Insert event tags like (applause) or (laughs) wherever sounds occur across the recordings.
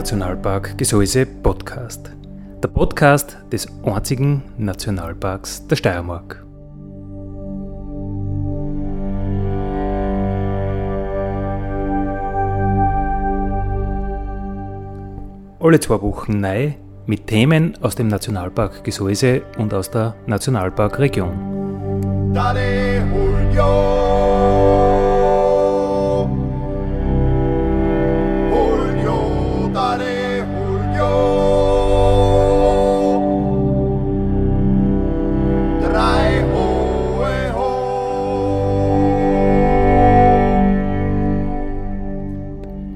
Nationalpark Gesäuse Podcast. Der Podcast des einzigen Nationalparks der Steiermark. Alle zwei Wochen neu mit Themen aus dem Nationalpark Gesäuse und aus der Nationalparkregion. Daddy,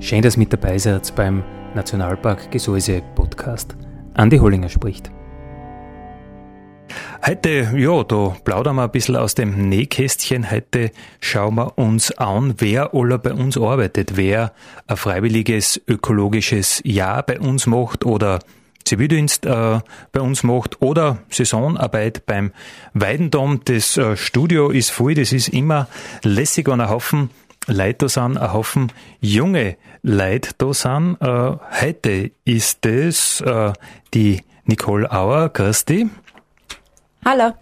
Schön, dass mit dabei seid beim Nationalpark Gesäuse Podcast. Andi Hollinger spricht. Heute, ja, da plaudern wir ein bisschen aus dem Nähkästchen. Heute schauen wir uns an, wer aller bei uns arbeitet, wer ein freiwilliges ökologisches Jahr bei uns macht oder Zivildienst äh, bei uns macht oder Saisonarbeit beim Weidendom. Das äh, Studio ist voll, das ist immer lässig und ein Haufen Leute da sind, ein Haufen junge Leute da sind. Äh, heute ist es äh, die Nicole Auer, Christi. Hallo.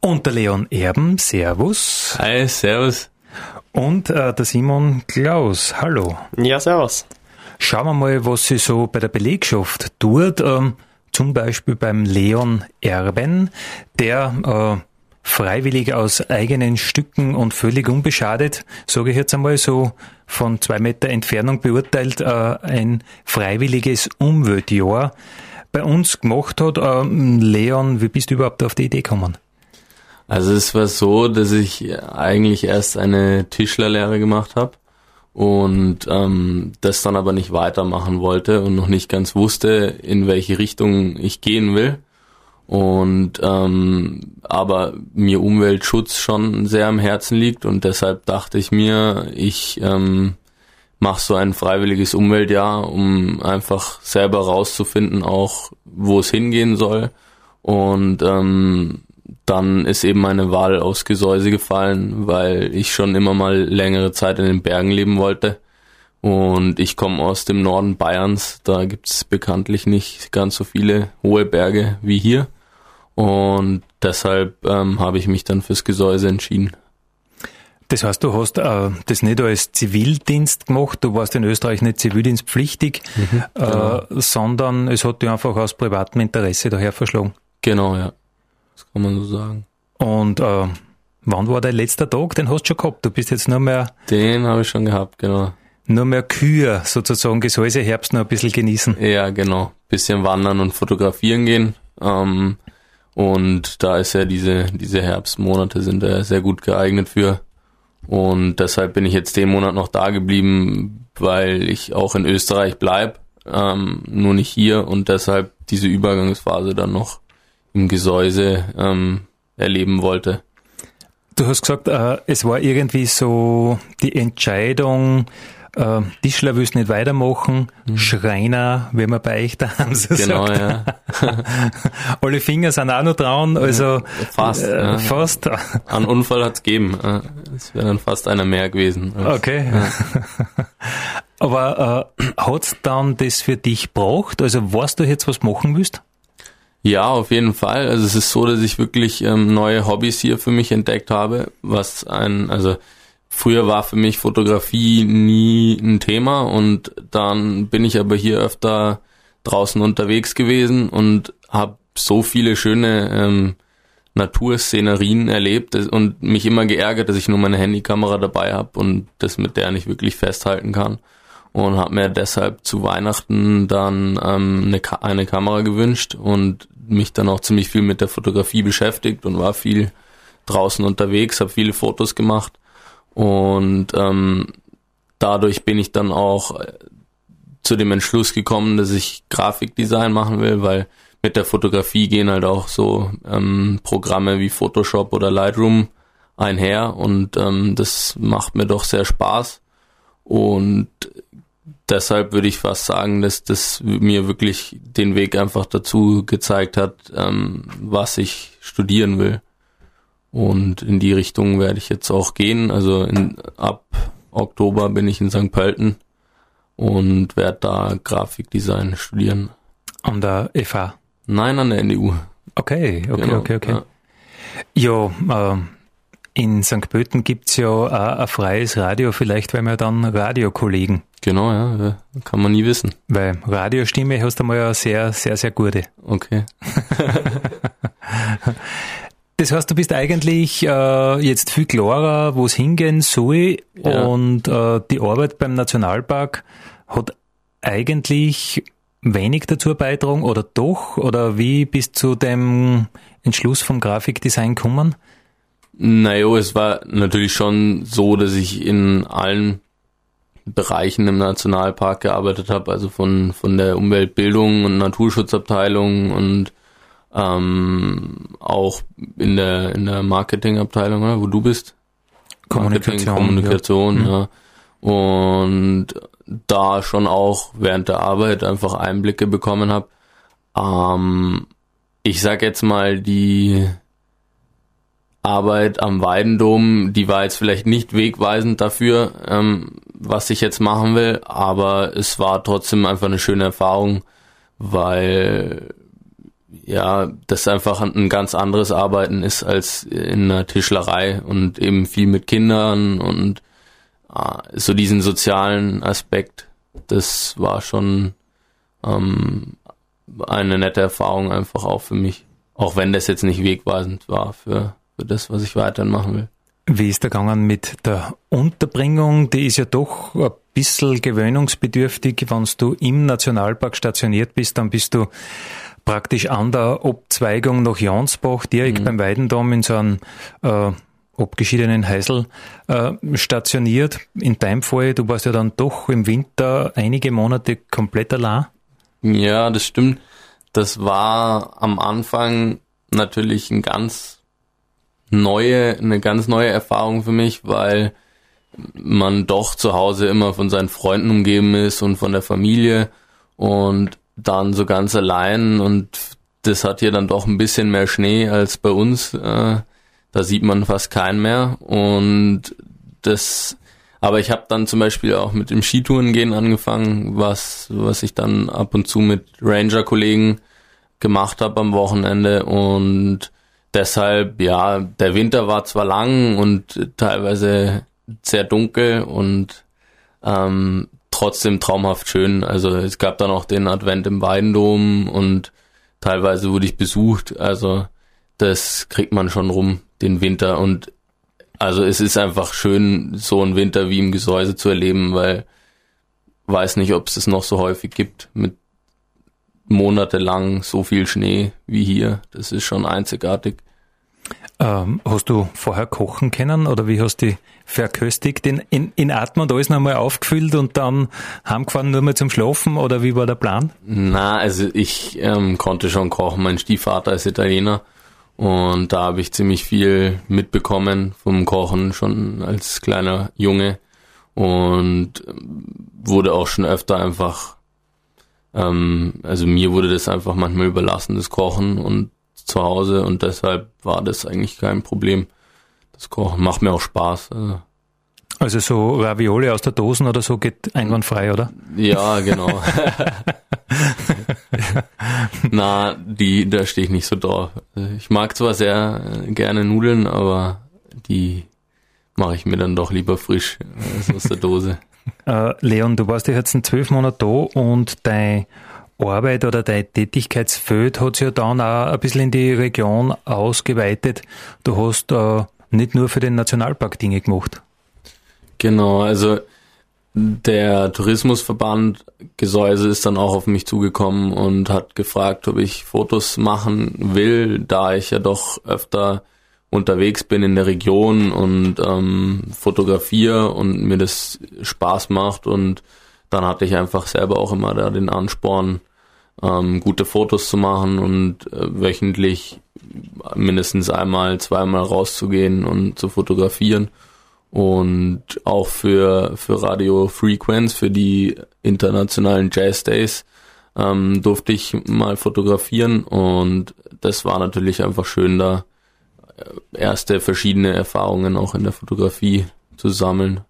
Und der Leon Erben, Servus. Hi, Servus. Und äh, der Simon Klaus, hallo. Ja, Servus. Schauen wir mal, was sie so bei der Belegschaft tut. Ähm, zum Beispiel beim Leon Erben, der äh, freiwillig aus eigenen Stücken und völlig unbeschadet, sage ich jetzt einmal so von zwei Meter Entfernung beurteilt, äh, ein freiwilliges Umweltjahr bei uns gemacht hat. Ähm, Leon, wie bist du überhaupt auf die Idee gekommen? Also es war so, dass ich eigentlich erst eine Tischlerlehre gemacht habe und ähm, das dann aber nicht weitermachen wollte und noch nicht ganz wusste, in welche Richtung ich gehen will. Und ähm, aber mir Umweltschutz schon sehr am Herzen liegt und deshalb dachte ich mir, ich ähm, mache so ein freiwilliges Umweltjahr, um einfach selber rauszufinden, auch wo es hingehen soll. Und ähm, dann ist eben meine Wahl aus Gesäuse gefallen, weil ich schon immer mal längere Zeit in den Bergen leben wollte. Und ich komme aus dem Norden Bayerns, da gibt's bekanntlich nicht ganz so viele hohe Berge wie hier. Und deshalb ähm, habe ich mich dann fürs Gesäuse entschieden. Das heißt, du hast äh, das nicht als Zivildienst gemacht, du warst in Österreich nicht zivildienstpflichtig, mhm, äh, genau. äh, sondern es hat dich einfach aus privatem Interesse daher verschlagen. Genau, ja. Das kann man so sagen. Und äh, wann war dein letzter Tag? Den hast du schon gehabt. Du bist jetzt nur mehr. Den habe ich schon gehabt, genau. Nur mehr Kühe sozusagen, Gesäuse Herbst noch ein bisschen genießen. Ja, genau. Bisschen wandern und fotografieren gehen. Ähm, und da ist ja diese, diese Herbstmonate sind da sehr gut geeignet für. Und deshalb bin ich jetzt den Monat noch da geblieben, weil ich auch in Österreich bleib, ähm, nur nicht hier und deshalb diese Übergangsphase dann noch im Gesäuse ähm, erleben wollte. Du hast gesagt, äh, es war irgendwie so die Entscheidung, äh, Tischler willst nicht weitermachen, mhm. Schreiner, wenn wir bei euch daheim so Genau, sagt. ja. (laughs) Alle Finger sind auch noch dran, also fast. Äh, ja. fast. Ein Unfall hat's gegeben. Es wäre dann fast einer mehr gewesen. Okay. Ja. (laughs) Aber äh, hat's dann das für dich braucht? Also weißt du jetzt, was machen willst? Ja, auf jeden Fall. Also es ist so, dass ich wirklich ähm, neue Hobbys hier für mich entdeckt habe, was ein, also Früher war für mich Fotografie nie ein Thema und dann bin ich aber hier öfter draußen unterwegs gewesen und habe so viele schöne ähm, Naturszenerien erlebt und mich immer geärgert, dass ich nur meine Handykamera dabei habe und das mit der nicht wirklich festhalten kann. Und habe mir deshalb zu Weihnachten dann ähm, eine, Ka eine Kamera gewünscht und mich dann auch ziemlich viel mit der Fotografie beschäftigt und war viel draußen unterwegs, habe viele Fotos gemacht und ähm, dadurch bin ich dann auch äh, zu dem Entschluss gekommen, dass ich Grafikdesign machen will, weil mit der Fotografie gehen halt auch so ähm, Programme wie Photoshop oder Lightroom einher und ähm, das macht mir doch sehr Spaß und deshalb würde ich fast sagen, dass das mir wirklich den Weg einfach dazu gezeigt hat, ähm, was ich studieren will. Und in die Richtung werde ich jetzt auch gehen. Also in, ab Oktober bin ich in St. Pölten und werde da Grafikdesign studieren. An der FH? Nein, an der NDU. Okay, okay, genau, okay, okay. Ja, ja äh, in St. Pölten gibt's ja auch ein freies Radio, vielleicht werden wir dann Radiokollegen. Genau, ja, kann man nie wissen. Weil Radiostimme hast du mal ja sehr, sehr, sehr gute. Okay. (laughs) Das heißt, du bist eigentlich äh, jetzt viel klarer, wo es hingehen soll ja. und äh, die Arbeit beim Nationalpark hat eigentlich wenig dazu beitragen oder doch? Oder wie bist du zu dem Entschluss vom Grafikdesign gekommen? Naja, es war natürlich schon so, dass ich in allen Bereichen im Nationalpark gearbeitet habe, also von, von der Umweltbildung und Naturschutzabteilung und ähm, auch in der, in der Marketingabteilung, oder, wo du bist. Kommunikation. Kommunikation, ja. ja. Und da schon auch während der Arbeit einfach Einblicke bekommen habe. Ähm, ich sag jetzt mal, die Arbeit am Weidendom, die war jetzt vielleicht nicht wegweisend dafür, ähm, was ich jetzt machen will, aber es war trotzdem einfach eine schöne Erfahrung, weil ja, das einfach ein ganz anderes Arbeiten ist als in einer Tischlerei und eben viel mit Kindern und äh, so diesen sozialen Aspekt, das war schon ähm, eine nette Erfahrung einfach auch für mich. Auch wenn das jetzt nicht wegweisend war für, für das, was ich weiterhin machen will. Wie ist der gegangen mit der Unterbringung? Die ist ja doch ein bisschen gewöhnungsbedürftig. Wenn du im Nationalpark stationiert bist, dann bist du praktisch an der Abzweigung nach Jansbach, direkt mhm. beim Weidendom in so einem äh, abgeschiedenen Heisel äh, stationiert. In deinem Fall, du warst ja dann doch im Winter einige Monate komplett allein. Ja, das stimmt. Das war am Anfang natürlich ein ganz neue, eine ganz neue Erfahrung für mich, weil man doch zu Hause immer von seinen Freunden umgeben ist und von der Familie und dann so ganz allein und das hat hier dann doch ein bisschen mehr Schnee als bei uns. Äh, da sieht man fast keinen mehr. Und das, aber ich habe dann zum Beispiel auch mit dem Skitourengehen angefangen, was, was ich dann ab und zu mit Ranger-Kollegen gemacht habe am Wochenende. Und deshalb, ja, der Winter war zwar lang und teilweise sehr dunkel und ähm, trotzdem traumhaft schön. Also es gab dann auch den Advent im Weidendom und teilweise wurde ich besucht. Also das kriegt man schon rum den Winter und also es ist einfach schön, so einen Winter wie im Gesäuse zu erleben, weil weiß nicht, ob es es noch so häufig gibt mit monatelang so viel Schnee wie hier. Das ist schon einzigartig. Ähm, hast du vorher kochen können oder wie hast du die verköstigt? In, in, in Atmen alles nochmal aufgefüllt und dann heimgefahren nur mal zum Schlafen oder wie war der Plan? Na, also ich ähm, konnte schon kochen. Mein Stiefvater ist Italiener und da habe ich ziemlich viel mitbekommen vom Kochen schon als kleiner Junge und wurde auch schon öfter einfach, ähm, also mir wurde das einfach manchmal überlassen, das Kochen und zu Hause und deshalb war das eigentlich kein Problem. Das Kochen macht mir auch Spaß. Also. Also so Ravioli aus der Dosen oder so geht einwandfrei, oder? Ja, genau. (laughs) Na, die, da stehe ich nicht so drauf. Ich mag zwar sehr äh, gerne Nudeln, aber die mache ich mir dann doch lieber frisch als aus der Dose. Äh, Leon, du warst ja jetzt in zwölf Monaten da und deine Arbeit oder dein Tätigkeitsfeld hat sich ja dann auch ein bisschen in die Region ausgeweitet. Du hast äh, nicht nur für den Nationalpark Dinge gemacht. Genau, also der Tourismusverband Gesäuse ist dann auch auf mich zugekommen und hat gefragt, ob ich Fotos machen will, da ich ja doch öfter unterwegs bin in der Region und ähm, fotografiere und mir das Spaß macht und dann hatte ich einfach selber auch immer da den Ansporn, ähm, gute Fotos zu machen und äh, wöchentlich mindestens einmal, zweimal rauszugehen und zu fotografieren und auch für, für Radio Frequenz, für die internationalen Jazz Days, ähm, durfte ich mal fotografieren und das war natürlich einfach schön, da erste verschiedene Erfahrungen auch in der Fotografie zu sammeln.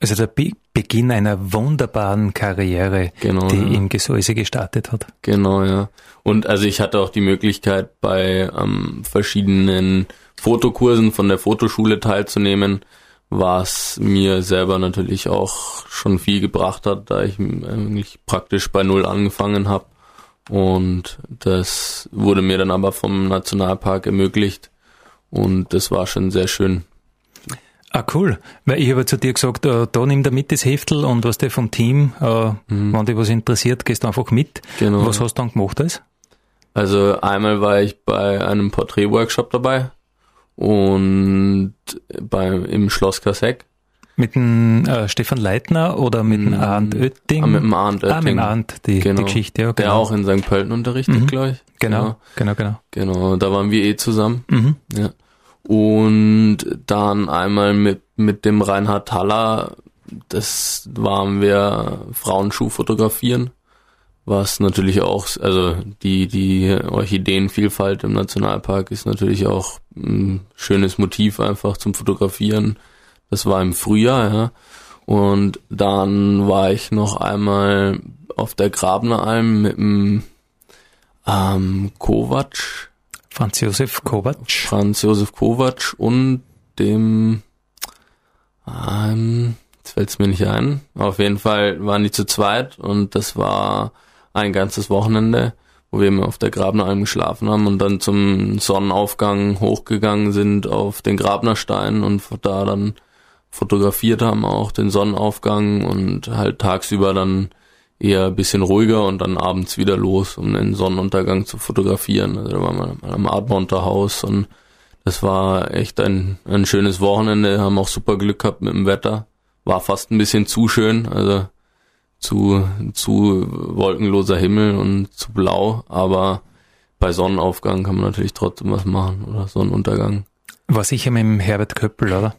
Also der Be Beginn einer wunderbaren Karriere, genau, die ja. im Gesäuse gestartet hat. Genau, ja. Und also ich hatte auch die Möglichkeit, bei ähm, verschiedenen Fotokursen von der Fotoschule teilzunehmen, was mir selber natürlich auch schon viel gebracht hat, da ich eigentlich praktisch bei Null angefangen habe. Und das wurde mir dann aber vom Nationalpark ermöglicht. Und das war schon sehr schön. Ah, cool. Weil ich habe zu dir gesagt, äh, da nimm da mit das Heftel und was der vom Team, äh, mhm. wenn dich was interessiert, gehst du einfach mit. Genau. Was hast du dann gemacht als? Also einmal war ich bei einem Porträtworkshop dabei und beim, im Schloss Kasseck. Mit dem äh, Stefan Leitner oder mit dem mm, Arndt Oetting? Ah, mit dem Arndt Oetting. Ah, mit dem Arndt, die, genau. die Geschichte, ja. Genau. Der auch in St. Pölten unterrichtet, mhm. glaube ich. Genau, genau, genau, genau. Genau, da waren wir eh zusammen. Mhm. Ja. Und dann einmal mit, mit dem Reinhard Haller, das waren wir Frauenschuh fotografieren was natürlich auch, also die, die Orchideenvielfalt im Nationalpark ist natürlich auch ein schönes Motiv einfach zum Fotografieren. Das war im Frühjahr, ja. Und dann war ich noch einmal auf der Grabneralm mit dem ähm, Kovac. Franz Josef Kovac. Franz Josef Kovac und dem ähm, jetzt fällt es mir nicht ein. Auf jeden Fall waren die zu zweit und das war ein ganzes Wochenende, wo wir immer auf der Grabneralm geschlafen haben und dann zum Sonnenaufgang hochgegangen sind auf den Grabnerstein und da dann fotografiert haben, auch den Sonnenaufgang und halt tagsüber dann eher ein bisschen ruhiger und dann abends wieder los, um den Sonnenuntergang zu fotografieren. Also da waren wir am Artmonter Haus und das war echt ein, ein schönes Wochenende, haben auch super Glück gehabt mit dem Wetter. War fast ein bisschen zu schön, also zu, zu wolkenloser Himmel und zu blau, aber bei Sonnenaufgang kann man natürlich trotzdem was machen oder Sonnenuntergang. War sicher mit dem Herbert Köppel, oder?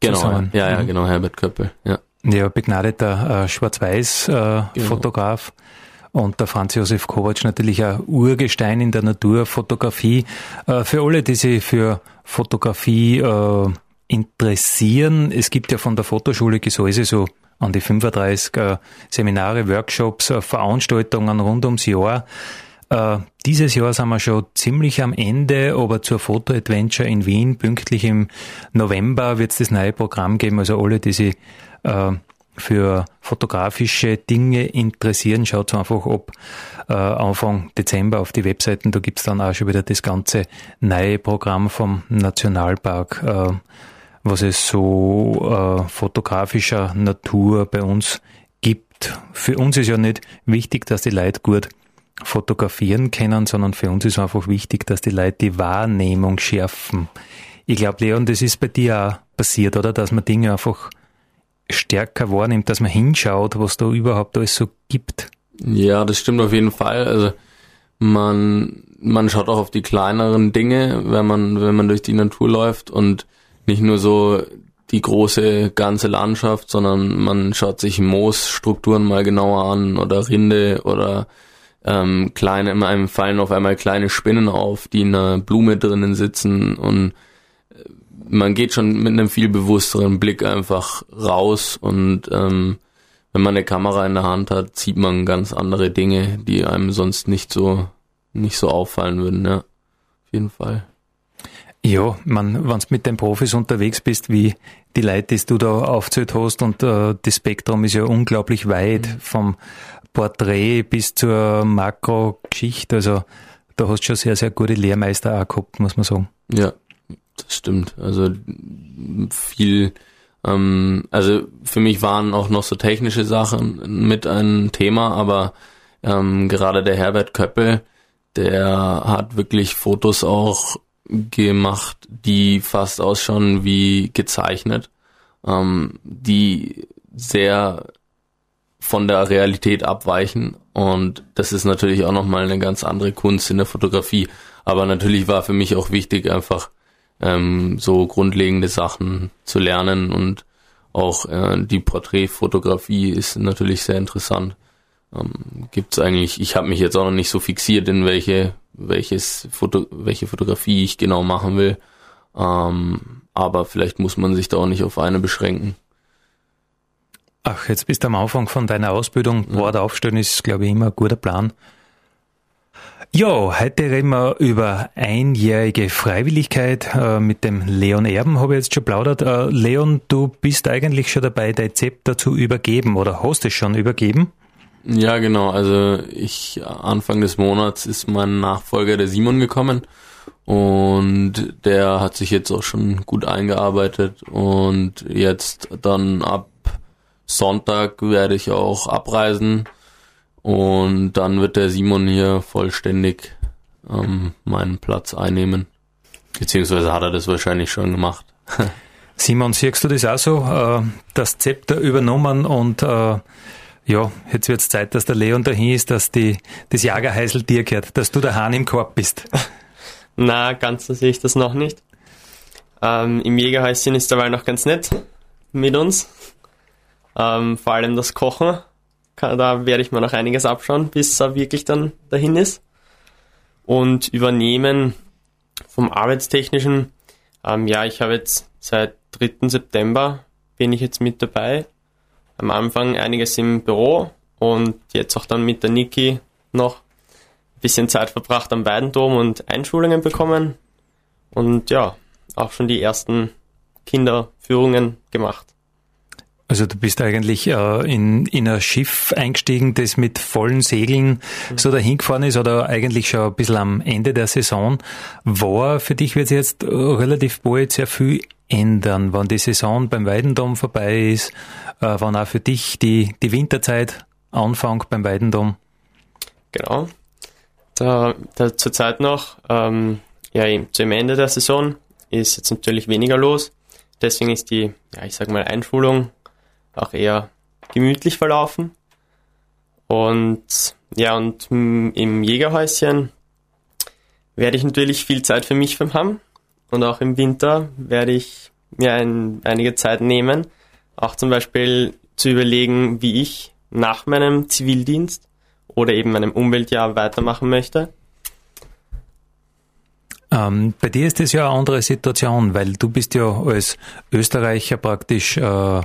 Genau, Zusammen. ja, ja, mhm. genau, Herbert Köppel, ja. Ja, begnadeter äh, Schwarz-Weiß-Fotograf. Äh, genau. Und der Franz Josef Kovac natürlich ein Urgestein in der Naturfotografie. Äh, für alle, die sich für Fotografie äh, interessieren, es gibt ja von der Fotoschule Gesäuse so an die 35 äh, Seminare, Workshops, äh, Veranstaltungen rund ums Jahr. Äh, dieses Jahr sind wir schon ziemlich am Ende, aber zur Foto Adventure in Wien, pünktlich im November, wird es das neue Programm geben. Also alle, die sich äh, für fotografische Dinge interessieren, schaut einfach ab äh, Anfang Dezember auf die Webseiten. Da gibt's dann auch schon wieder das ganze neue Programm vom Nationalpark. Äh, was es so äh, fotografischer Natur bei uns gibt. Für uns ist ja nicht wichtig, dass die Leute gut fotografieren können, sondern für uns ist einfach wichtig, dass die Leute die Wahrnehmung schärfen. Ich glaube, Leon, das ist bei dir auch passiert, oder? Dass man Dinge einfach stärker wahrnimmt, dass man hinschaut, was da überhaupt alles so gibt. Ja, das stimmt auf jeden Fall. Also man, man schaut auch auf die kleineren Dinge, wenn man, wenn man durch die Natur läuft und nicht nur so die große ganze Landschaft, sondern man schaut sich Moosstrukturen mal genauer an oder Rinde oder ähm, kleine, in einem fallen auf einmal kleine Spinnen auf, die in einer Blume drinnen sitzen und äh, man geht schon mit einem viel bewussteren Blick einfach raus und ähm, wenn man eine Kamera in der Hand hat, sieht man ganz andere Dinge, die einem sonst nicht so nicht so auffallen würden, ja. Auf jeden Fall. Ja, man, wenn du mit den Profis unterwegs bist, wie die Leute, die du da aufzählt hast, und äh, das Spektrum ist ja unglaublich weit, mhm. vom Porträt bis zur Makro-Geschichte. Also da hast du schon sehr, sehr gute Lehrmeister auch gehabt, muss man sagen. Ja, das stimmt. Also viel, ähm, also für mich waren auch noch so technische Sachen mit ein Thema, aber ähm, gerade der Herbert Köppel, der hat wirklich Fotos auch gemacht, die fast ausschauen wie gezeichnet, ähm, die sehr von der Realität abweichen und das ist natürlich auch nochmal eine ganz andere Kunst in der Fotografie. Aber natürlich war für mich auch wichtig, einfach ähm, so grundlegende Sachen zu lernen und auch äh, die Porträtfotografie ist natürlich sehr interessant. Ähm, Gibt eigentlich, ich habe mich jetzt auch noch nicht so fixiert, in welche welches Foto, welche Fotografie ich genau machen will. Ähm, aber vielleicht muss man sich da auch nicht auf eine beschränken. Ach, jetzt bist du am Anfang von deiner Ausbildung. Ja. Wort aufstellen ist, glaube ich, immer ein guter Plan. Ja, heute reden wir über einjährige Freiwilligkeit. Äh, mit dem Leon Erben habe ich jetzt schon plaudert. Äh, Leon, du bist eigentlich schon dabei, dein Zepter zu übergeben oder hast es schon übergeben? Ja, genau. Also ich Anfang des Monats ist mein Nachfolger der Simon gekommen und der hat sich jetzt auch schon gut eingearbeitet und jetzt dann ab Sonntag werde ich auch abreisen und dann wird der Simon hier vollständig ähm, meinen Platz einnehmen. Beziehungsweise hat er das wahrscheinlich schon gemacht. (laughs) Simon, siehst du das auch so? Äh, das Zepter übernommen und äh, ja, jetzt wird es Zeit, dass der Leon dahin ist, dass die, das Jagerheisel dir gehört, dass du der Hahn im Korb bist. (laughs) Na, ganz so sehe ich das noch nicht. Ähm, Im Jägerhäuschen ist dabei noch ganz nett mit uns. Ähm, vor allem das Kochen. Da werde ich mir noch einiges abschauen, bis er wirklich dann dahin ist. Und übernehmen vom Arbeitstechnischen. Ähm, ja, ich habe jetzt seit 3. September bin ich jetzt mit dabei am Anfang einiges im Büro und jetzt auch dann mit der Niki noch ein bisschen Zeit verbracht am Weidendom und Einschulungen bekommen und ja, auch schon die ersten Kinderführungen gemacht. Also du bist eigentlich äh, in, in ein Schiff eingestiegen, das mit vollen Segeln mhm. so dahin gefahren ist oder eigentlich schon ein bisschen am Ende der Saison. War für dich wird jetzt relativ bald sehr viel ändern, wann die Saison beim Weidendom vorbei ist, äh, wann auch für dich die, die Winterzeit anfängt beim Weidendom? Genau. Da, da zurzeit noch, ähm, ja, zum Ende der Saison ist jetzt natürlich weniger los. Deswegen ist die, ja, ich sag mal, Einschulung auch eher gemütlich verlaufen. Und ja, und im Jägerhäuschen werde ich natürlich viel Zeit für mich haben. Und auch im Winter werde ich mir ein, einige Zeit nehmen, auch zum Beispiel zu überlegen, wie ich nach meinem Zivildienst oder eben meinem Umweltjahr weitermachen möchte. Ähm, bei dir ist das ja eine andere Situation, weil du bist ja als Österreicher praktisch äh,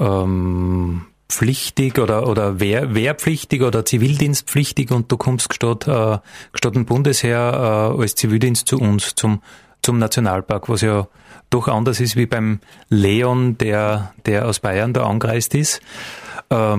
ähm, pflichtig oder, oder wehr, wehrpflichtig oder zivildienstpflichtig und du kommst statt, äh, statt dem Bundesheer äh, als Zivildienst zu uns, zum, zum Nationalpark, was ja doch anders ist wie beim Leon, der, der aus Bayern da angereist ist. Äh,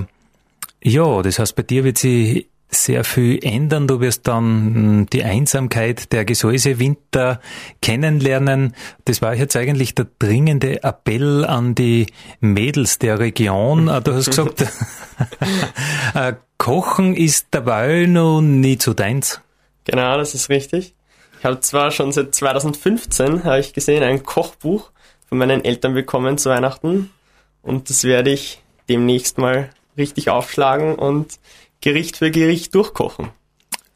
ja, das heißt, bei dir wird sich sehr viel ändern. Du wirst dann hm, die Einsamkeit der Gesäusewinter kennenlernen. Das war jetzt eigentlich der dringende Appell an die Mädels der Region. Ah, du hast gesagt, (laughs) äh, Kochen ist dabei noch nie zu deins. Genau, das ist richtig. Ich habe zwar schon seit 2015, habe ich gesehen, ein Kochbuch von meinen Eltern bekommen zu Weihnachten und das werde ich demnächst mal richtig aufschlagen und Gericht für Gericht durchkochen.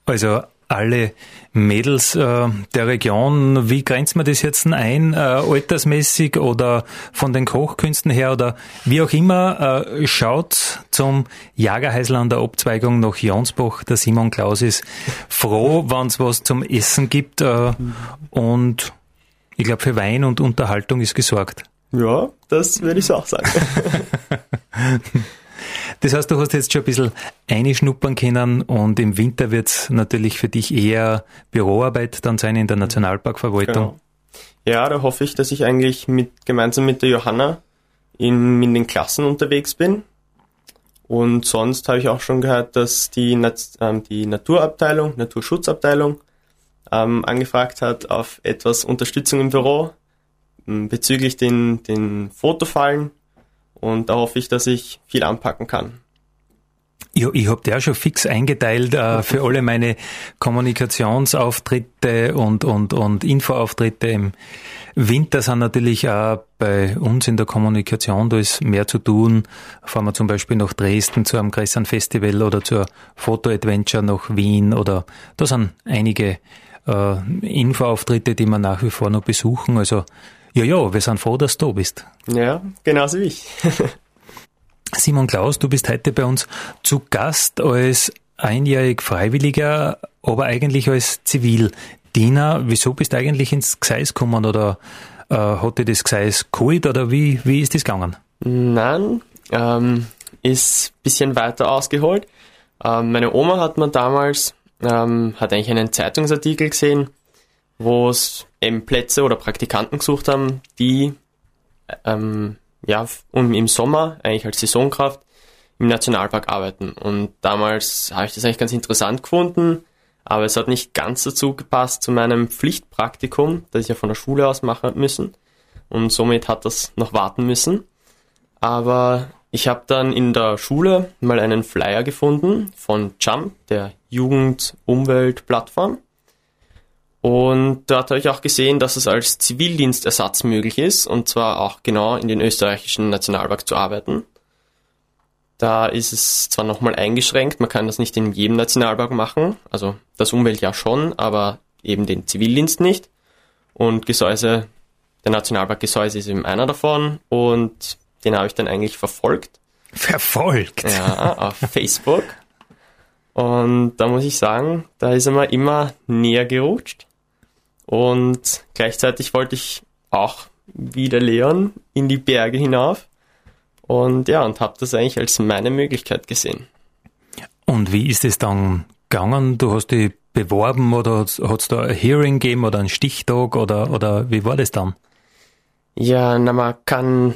Also alle Mädels äh, der Region, wie grenzt man das jetzt ein, äh, altersmäßig oder von den Kochkünsten her oder wie auch immer, äh, schaut zum Jagerheisel an der Abzweigung nach Jonsbach. Der Simon Klaus ist froh, wenn es was zum Essen gibt äh, und ich glaube für Wein und Unterhaltung ist gesorgt. Ja, das würde ich auch sagen. (laughs) Das heißt, du hast jetzt schon ein bisschen einschnuppern können und im Winter wird es natürlich für dich eher Büroarbeit dann sein in der Nationalparkverwaltung. Genau. Ja, da hoffe ich, dass ich eigentlich mit, gemeinsam mit der Johanna in, in den Klassen unterwegs bin. Und sonst habe ich auch schon gehört, dass die, ähm, die Naturabteilung, Naturschutzabteilung ähm, angefragt hat auf etwas Unterstützung im Büro ähm, bezüglich den, den Fotofallen und da hoffe ich, dass ich viel anpacken kann. Ja, ich habe der schon fix eingeteilt äh, für alle meine Kommunikationsauftritte und, und, und Infoauftritte im Winter sind natürlich auch bei uns in der Kommunikation, da ist mehr zu tun. Fahren wir zum Beispiel nach Dresden zu einem größeren Festival oder zur Foto-Adventure nach Wien oder da sind einige äh, Infoauftritte, die wir nach wie vor noch besuchen. Also ja, ja, wir sind froh, dass du da bist. Ja, genauso wie ich. (laughs) Simon Klaus, du bist heute bei uns zu Gast als einjährig Freiwilliger, aber eigentlich als Zivildiener. Wieso bist du eigentlich ins Gseis gekommen oder äh, hat dir das Gseis geholt oder wie, wie ist das gegangen? Nein, ähm, ist ein bisschen weiter ausgeholt. Ähm, meine Oma hat mir damals, ähm, hat eigentlich einen Zeitungsartikel gesehen, wo es eben Plätze oder Praktikanten gesucht haben, die ähm, ja, im Sommer eigentlich als Saisonkraft im Nationalpark arbeiten. Und damals habe ich das eigentlich ganz interessant gefunden, aber es hat nicht ganz dazu gepasst zu meinem Pflichtpraktikum, das ich ja von der Schule aus machen müssen. Und somit hat das noch warten müssen. Aber ich habe dann in der Schule mal einen Flyer gefunden von Jump, der Jugend-Umwelt-Plattform. Und dort habe ich auch gesehen, dass es als Zivildienstersatz möglich ist, und zwar auch genau in den österreichischen Nationalpark zu arbeiten. Da ist es zwar nochmal eingeschränkt, man kann das nicht in jedem Nationalpark machen, also das Umweltjahr schon, aber eben den Zivildienst nicht. Und Gesäuse, der Nationalpark Gesäuse ist eben einer davon und den habe ich dann eigentlich verfolgt. Verfolgt? Ja, auf Facebook. Und da muss ich sagen, da ist er mir immer näher gerutscht. Und gleichzeitig wollte ich auch wieder Leon in die Berge hinauf. Und ja, und habe das eigentlich als meine Möglichkeit gesehen. Und wie ist es dann gegangen? Du hast dich beworben oder hat es da ein Hearing gegeben oder einen Stichtag oder, oder wie war das dann? Ja, na, man kann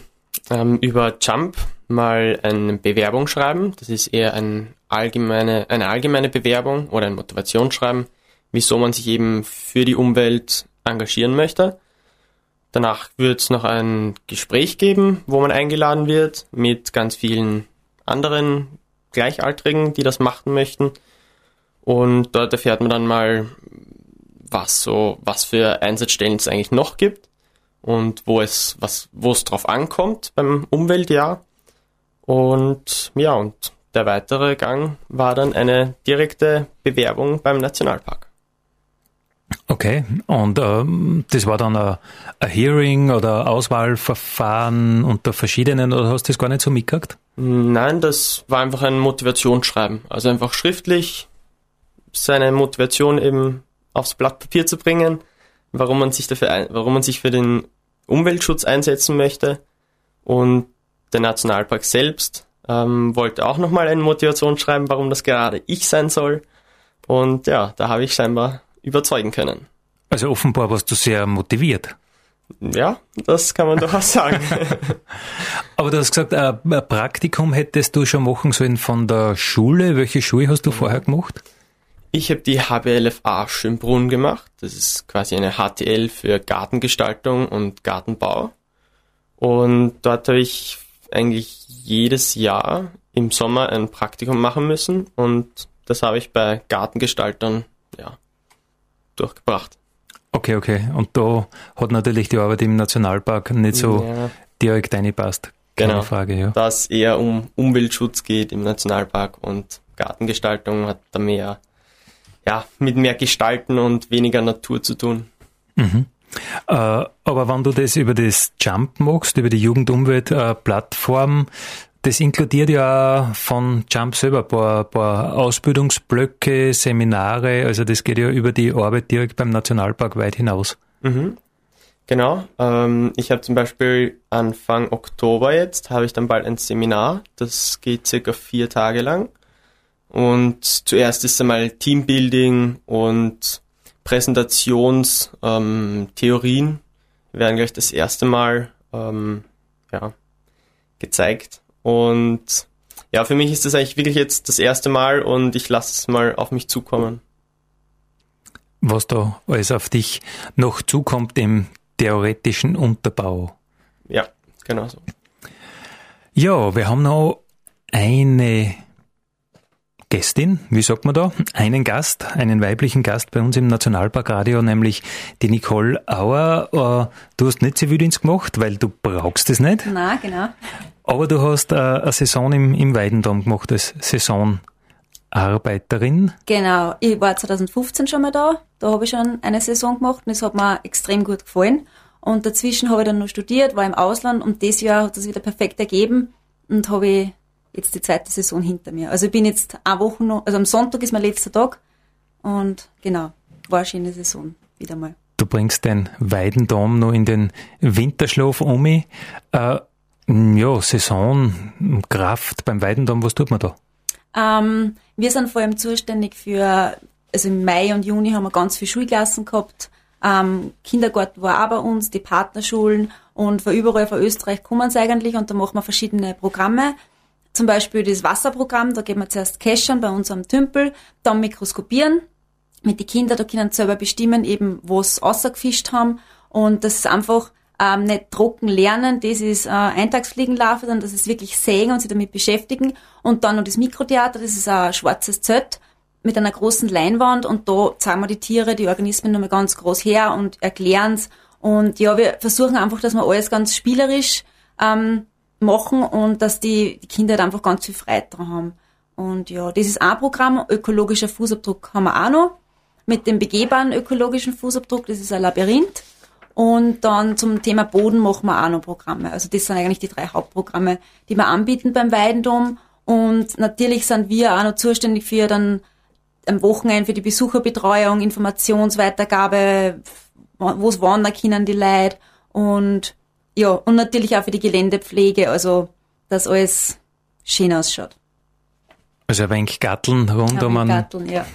ähm, über Jump mal eine Bewerbung schreiben. Das ist eher ein allgemeine, eine allgemeine Bewerbung oder ein Motivationsschreiben, wieso man sich eben für die Umwelt engagieren möchte. Danach wird es noch ein Gespräch geben, wo man eingeladen wird mit ganz vielen anderen Gleichaltrigen, die das machen möchten. Und dort erfährt man dann mal, was so, was für Einsatzstellen es eigentlich noch gibt und wo es, was, wo es drauf ankommt beim Umweltjahr. Und ja, und der weitere Gang war dann eine direkte Bewerbung beim Nationalpark. Okay, und ähm, das war dann ein, Hearing oder Auswahlverfahren unter verschiedenen oder hast du das gar nicht so mitgekriegt? Nein, das war einfach ein Motivationsschreiben. Also einfach schriftlich seine Motivation eben aufs Blatt Papier zu bringen, warum man sich dafür, ein, warum man sich für den Umweltschutz einsetzen möchte. Und der Nationalpark selbst ähm, wollte auch nochmal eine Motivation schreiben, warum das gerade ich sein soll. Und ja, da habe ich scheinbar überzeugen können. Also offenbar warst du sehr motiviert. Ja, das kann man doch auch sagen. (laughs) Aber du hast gesagt, ein Praktikum hättest du schon machen sollen von der Schule. Welche Schule hast du vorher gemacht? Ich habe die HBLFA Schönbrunn gemacht. Das ist quasi eine HTL für Gartengestaltung und Gartenbau. Und dort habe ich eigentlich jedes Jahr im Sommer ein Praktikum machen müssen und das habe ich bei Gartengestaltern ja, durchgebracht. Okay, okay. Und da hat natürlich die Arbeit im Nationalpark nicht so ja. direkt reingepasst. Keine genau. Frage, ja. Da es eher um Umweltschutz geht im Nationalpark und Gartengestaltung hat da mehr, ja, mit mehr Gestalten und weniger Natur zu tun. Mhm. Äh, aber wenn du das über das Jump machst, über die Jugendumwelt-Plattform, das inkludiert ja von Jump selber ein paar, paar Ausbildungsblöcke, Seminare, also das geht ja über die Arbeit direkt beim Nationalpark weit hinaus. Mhm. Genau. Ähm, ich habe zum Beispiel Anfang Oktober jetzt, habe ich dann bald ein Seminar, das geht circa vier Tage lang. Und zuerst ist einmal Teambuilding und Präsentationstheorien ähm, werden gleich das erste Mal ähm, ja, gezeigt. Und ja, für mich ist das eigentlich wirklich jetzt das erste Mal und ich lasse es mal auf mich zukommen. Was da alles auf dich noch zukommt im theoretischen Unterbau. Ja, genau so. Ja, wir haben noch eine Gästin, wie sagt man da, einen Gast, einen weiblichen Gast bei uns im Nationalparkradio, nämlich die Nicole Auer. Äh, du hast nicht Zivildienst gemacht, weil du brauchst es nicht. Nein, genau. Aber du hast äh, eine Saison im, im Weidendom gemacht als Saisonarbeiterin. Genau, ich war 2015 schon mal da. Da habe ich schon eine Saison gemacht und es hat mir extrem gut gefallen. Und dazwischen habe ich dann noch studiert, war im Ausland und dieses Jahr hat das wieder perfekt ergeben und habe ich jetzt die zweite Saison hinter mir. Also ich bin jetzt eine Woche noch, also am Sonntag ist mein letzter Tag und genau, war eine schöne Saison wieder mal. Du bringst den Weidendom noch in den Winterschlaf um. Äh, Ja, Saison, Kraft beim Weidendam, was tut man da? Ähm, wir sind vor allem zuständig für, also im Mai und Juni haben wir ganz viele Schulklassen gehabt. Ähm, Kindergarten war auch bei uns, die Partnerschulen und von überall von Österreich kommen sie eigentlich und da machen wir verschiedene Programme. Zum Beispiel das Wasserprogramm, da gehen wir zuerst Keschern bei uns am Tümpel, dann mikroskopieren mit den Kindern, da können sie selber bestimmen, eben, wo sie rausgefischt haben und das ist einfach ähm, nicht trocken lernen, das ist äh, Eintagsfliegenlarve, sondern das ist wirklich sägen und sich damit beschäftigen. Und dann noch das Mikrotheater, das ist ein schwarzes Zelt mit einer großen Leinwand und da zeigen wir die Tiere, die Organismen nochmal ganz groß her und erklären's. Und ja, wir versuchen einfach, dass wir alles ganz spielerisch ähm, machen und dass die, Kinder halt einfach ganz viel Freude dran haben. Und ja, das ist ein Programm, ökologischer Fußabdruck haben wir auch noch. Mit dem begehbaren ökologischen Fußabdruck, das ist ein Labyrinth. Und dann zum Thema Boden machen wir auch noch Programme. Also das sind eigentlich die drei Hauptprogramme, die wir anbieten beim Weidendom. Und natürlich sind wir auch noch zuständig für dann am Wochenende für die Besucherbetreuung, Informationsweitergabe, wo es wandern können die Leute und ja, und natürlich auch für die Geländepflege, also dass alles schön ausschaut. Also ein wenig Gatteln rund um einen. Gatteln, ja.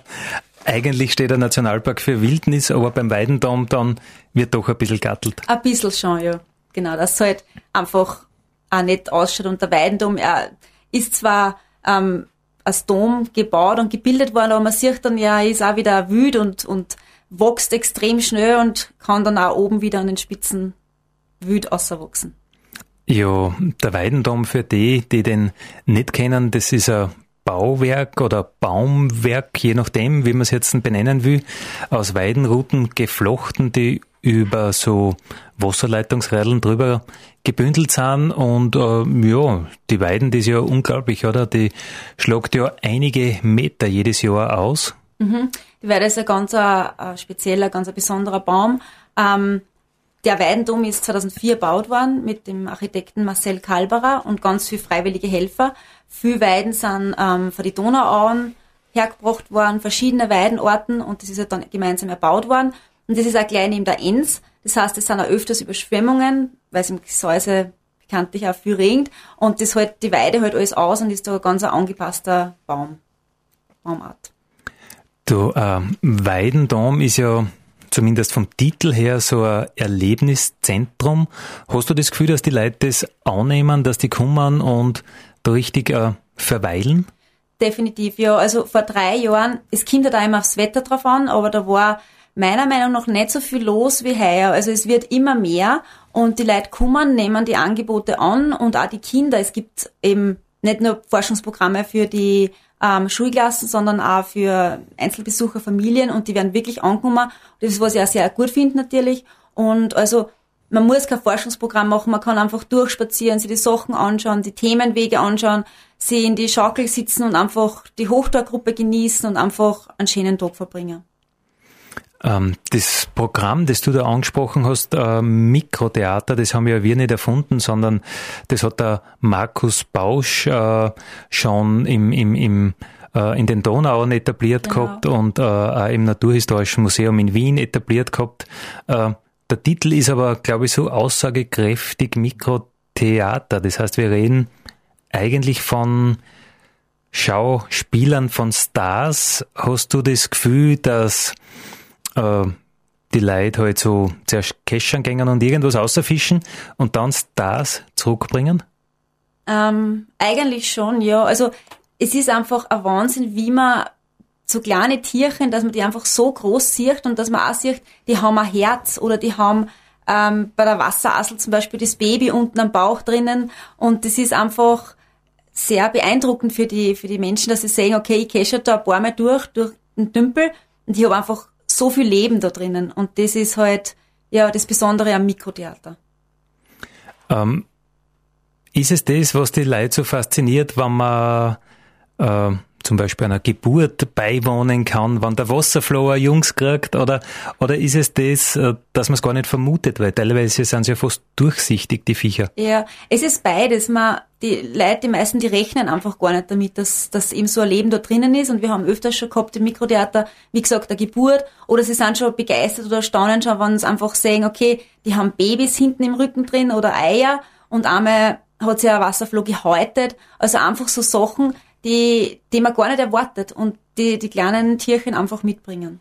(laughs) Eigentlich steht der Nationalpark für Wildnis, aber beim Weidendom dann wird doch ein bisschen gattelt. Ein bisschen schon, ja. Genau, das halt einfach auch nicht ausschaut. Und der Weidendom er ist zwar ähm, als Dom gebaut und gebildet worden, aber man sieht dann ja, er ist auch wieder wüt und, und wächst extrem schnell und kann dann auch oben wieder an den Spitzen wüt außerwachsen. Ja, der Weidendom für die, die den nicht kennen, das ist ein Bauwerk oder Baumwerk, je nachdem, wie man es jetzt benennen will, aus Weidenruten geflochten, die über so Wasserleitungsrädeln drüber gebündelt sind und äh, ja, die Weiden, die ist ja unglaublich, oder? Die schlagt ja einige Meter jedes Jahr aus. Mhm. Die Weide ist ein ganz ein, ein spezieller, ganz ein besonderer Baum. Ähm, der Weidendom ist 2004 gebaut worden mit dem Architekten Marcel Kalberer und ganz viele freiwillige Helfer. Viele Weiden sind ähm, von die Donauauen hergebracht worden, verschiedene Weidenorten und das ist ja dann gemeinsam erbaut worden. Und das ist auch gleich neben der Enns. Das heißt, es sind auch öfters Überschwemmungen, weil es im Gesäuse bekanntlich auch viel regnet. Und das hält die Weide halt alles aus und ist da ein ganz angepasster Baum, Baumart. Du, äh, Weidendom ist ja zumindest vom Titel her so ein Erlebniszentrum. Hast du das Gefühl, dass die Leute das annehmen, dass die kommen und da richtig äh, verweilen? Definitiv, ja. Also vor drei Jahren, es kommt da immer aufs Wetter drauf an, aber da war meiner Meinung nach nicht so viel los wie heuer. Also es wird immer mehr und die Leute kommen, nehmen die Angebote an und auch die Kinder. Es gibt eben nicht nur Forschungsprogramme für die ähm, Schulklassen, sondern auch für Einzelbesucher, Familien und die werden wirklich angenommen. Das ist, was ich auch sehr gut finde natürlich. Und also man muss kein Forschungsprogramm machen, man kann einfach durchspazieren, sich die Sachen anschauen, die Themenwege anschauen, sie in die Schaukel sitzen und einfach die Hochtorgruppe genießen und einfach einen schönen Tag verbringen. Ähm, das Programm, das du da angesprochen hast, äh, Mikrotheater, das haben ja wir nicht erfunden, sondern das hat der Markus Bausch äh, schon im, im, im äh, in den Donauern etabliert genau. gehabt und auch im Naturhistorischen Museum in Wien etabliert gehabt. Der Titel ist aber, glaube ich, so aussagekräftig Mikrotheater. Das heißt, wir reden eigentlich von Schauspielern, von Stars. Hast du das Gefühl, dass äh, die Leute halt so zuerst keschern gehen und irgendwas außerfischen und dann Stars zurückbringen? Ähm, eigentlich schon, ja. Also es ist einfach ein Wahnsinn, wie man so kleine Tierchen, dass man die einfach so groß sieht und dass man auch sieht, die haben ein Herz oder die haben ähm, bei der Wasserassel zum Beispiel das Baby unten am Bauch drinnen und das ist einfach sehr beeindruckend für die, für die Menschen, dass sie sehen, okay, ich kesche da ein paar Mal durch, durch den Tümpel und ich habe einfach so viel Leben da drinnen. Und das ist halt ja das Besondere am Mikrotheater. Ähm, ist es das, was die Leute so fasziniert, wenn man äh, zum Beispiel einer Geburt beiwohnen kann, wenn der Wasserflower Jungs kriegt, oder, oder ist es das, äh, dass man es gar nicht vermutet, weil teilweise sind sie ja fast durchsichtig, die Viecher. Ja, es ist beides. Man, die Leute, die meisten, die rechnen einfach gar nicht damit, dass, dass eben so ein Leben da drinnen ist. Und wir haben öfters schon gehabt im Mikrotheater, wie gesagt, der Geburt, oder sie sind schon begeistert oder staunen schon, wenn sie einfach sehen, okay, die haben Babys hinten im Rücken drin oder Eier und einmal hat sich ein Wasserfloh gehäutet. Also einfach so Sachen, die, die man gar nicht erwartet und die die kleinen Tierchen einfach mitbringen.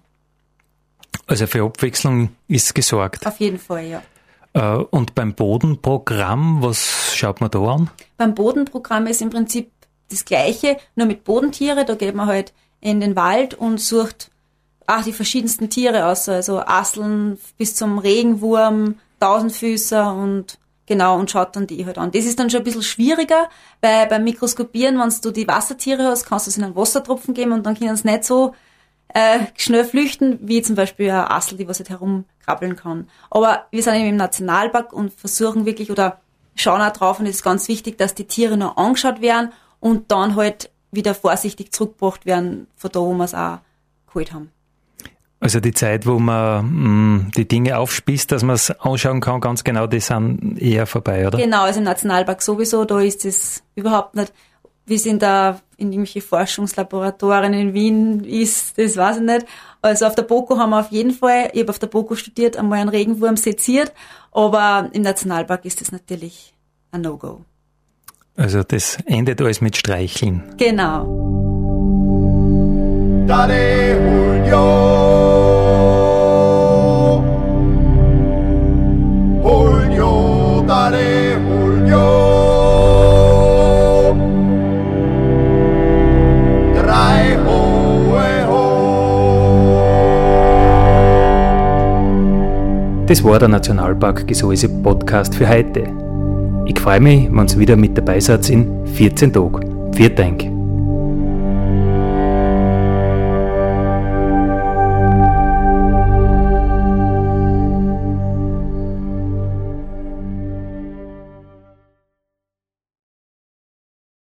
Also für Abwechslung ist gesorgt. Auf jeden Fall, ja. Äh, und beim Bodenprogramm, was schaut man da an? Beim Bodenprogramm ist im Prinzip das Gleiche, nur mit Bodentiere. Da geht man halt in den Wald und sucht ach, die verschiedensten Tiere aus, also Asseln bis zum Regenwurm, Tausendfüßer und genau und schaut dann die halt an. Das ist dann schon ein bisschen schwieriger, weil beim Mikroskopieren, wenn du die Wassertiere hast, kannst du es in einen Wassertropfen geben und dann können sie nicht so äh, schnell flüchten, wie zum Beispiel eine Assel, die was halt herumkrabbeln kann. Aber wir sind eben im Nationalpark und versuchen wirklich oder schauen auch drauf und es ist ganz wichtig, dass die Tiere noch angeschaut werden und dann halt wieder vorsichtig zurückgebracht werden, von da, wo wir es auch geholt haben. Also die Zeit, wo man mh, mm, die Dinge aufspießt, dass man es anschauen kann, ganz genau, die sind eher vorbei, oder? Genau, also im Nationalpark sowieso, da ist es überhaupt nicht, wie es in der, in irgendwelche Forschungslaboratorien in Wien ist, das weiß ich nicht. Also auf der BOKU haben wir auf jeden Fall, ich habe auf der BOKU studiert, einmal einen Regenwurm seziert, aber im Nationalpark ist das natürlich ein No-Go. Also das endet alles mit Streicheln. Genau. Dale Das war der Nationalpark Gesäuse Podcast für heute. Ich freue mich, wenn ihr wieder mit dabei seid in 14 Tagen. Vielen Dank.